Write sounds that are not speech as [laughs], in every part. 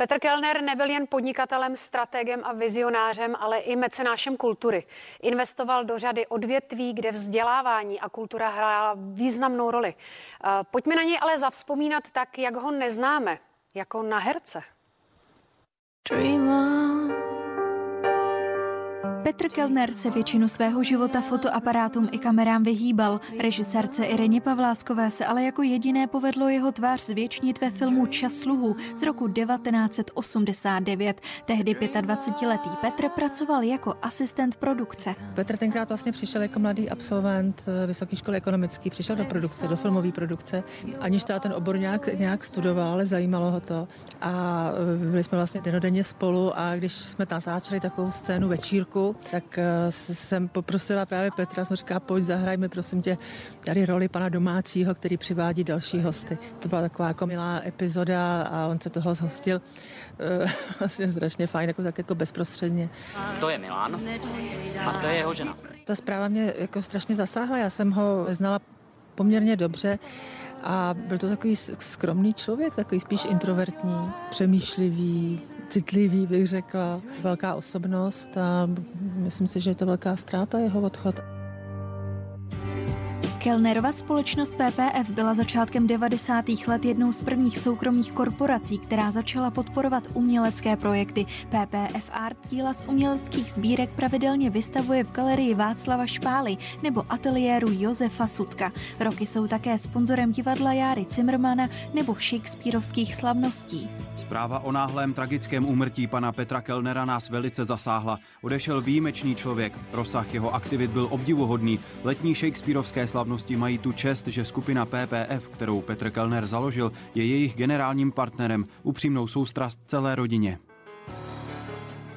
Petr Kellner nebyl jen podnikatelem, strategem a vizionářem, ale i mecenášem kultury. Investoval do řady odvětví, kde vzdělávání a kultura hrála významnou roli. Eh, pojďme na něj ale zavzpomínat tak, jak ho neznáme, jako na herce. Dream on. Petr Kellner se většinu svého života fotoaparátům i kamerám vyhýbal. Režisérce Ireně Pavláskové se ale jako jediné povedlo jeho tvář zvětšnit ve filmu Čas sluhu z roku 1989. Tehdy 25-letý Petr pracoval jako asistent produkce. Petr tenkrát vlastně přišel jako mladý absolvent eh, Vysoké školy ekonomické, přišel do produkce, do filmové produkce, aniž to ten obor nějak, nějak studoval, ale zajímalo ho to. A eh, byli jsme vlastně denodenně spolu a když jsme natáčeli takovou scénu večírku, tak eh, jsem poprosila právě Petra, jsem říkala, pojď zahrajme prosím tě tady roli pana domácího, který přivádí další hosty. To byla taková jako milá epizoda a on se toho zhostil eh, [laughs] vlastně strašně fajn, jako tak jako bezprostředně. To je Milan a to je jeho žena. Ta zpráva mě jako strašně zasáhla, já jsem ho znala poměrně dobře a byl to takový skromný člověk, takový spíš introvertní, přemýšlivý, citlivý, bych řekla, velká osobnost a myslím si, že je to velká ztráta jeho odchod. Kellnerova společnost PPF byla začátkem 90. let jednou z prvních soukromých korporací, která začala podporovat umělecké projekty. PPF Art díla z uměleckých sbírek pravidelně vystavuje v galerii Václava Špály nebo ateliéru Josefa Sutka. Roky jsou také sponzorem divadla Járy Zimmermana nebo Shakespeareovských slavností. Zpráva o náhlém tragickém úmrtí pana Petra Kellnera nás velice zasáhla. Odešel výjimečný člověk. Rozsah jeho aktivit byl obdivuhodný. Letní Shakespeareovské slavnosti slavnosti mají tu čest, že skupina PPF, kterou Petr Kellner založil, je jejich generálním partnerem, upřímnou soustrast celé rodině.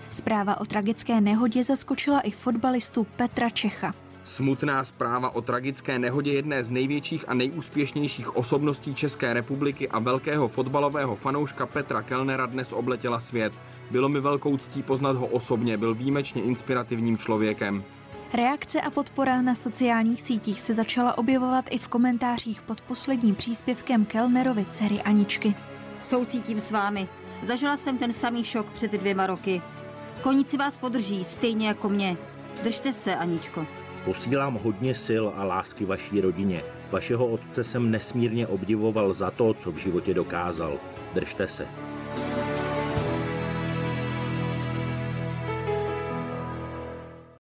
Zpráva o tragické nehodě zaskočila i fotbalistu Petra Čecha. Smutná zpráva o tragické nehodě jedné z největších a nejúspěšnějších osobností České republiky a velkého fotbalového fanouška Petra Kellnera dnes obletěla svět. Bylo mi velkou ctí poznat ho osobně, byl výjimečně inspirativním člověkem. Reakce a podpora na sociálních sítích se začala objevovat i v komentářích pod posledním příspěvkem Kellnerovi dcery Aničky. Soucítím s vámi. Zažila jsem ten samý šok před dvěma roky. Koníci vás podrží, stejně jako mě. Držte se, Aničko. Posílám hodně sil a lásky vaší rodině. Vašeho otce jsem nesmírně obdivoval za to, co v životě dokázal. Držte se.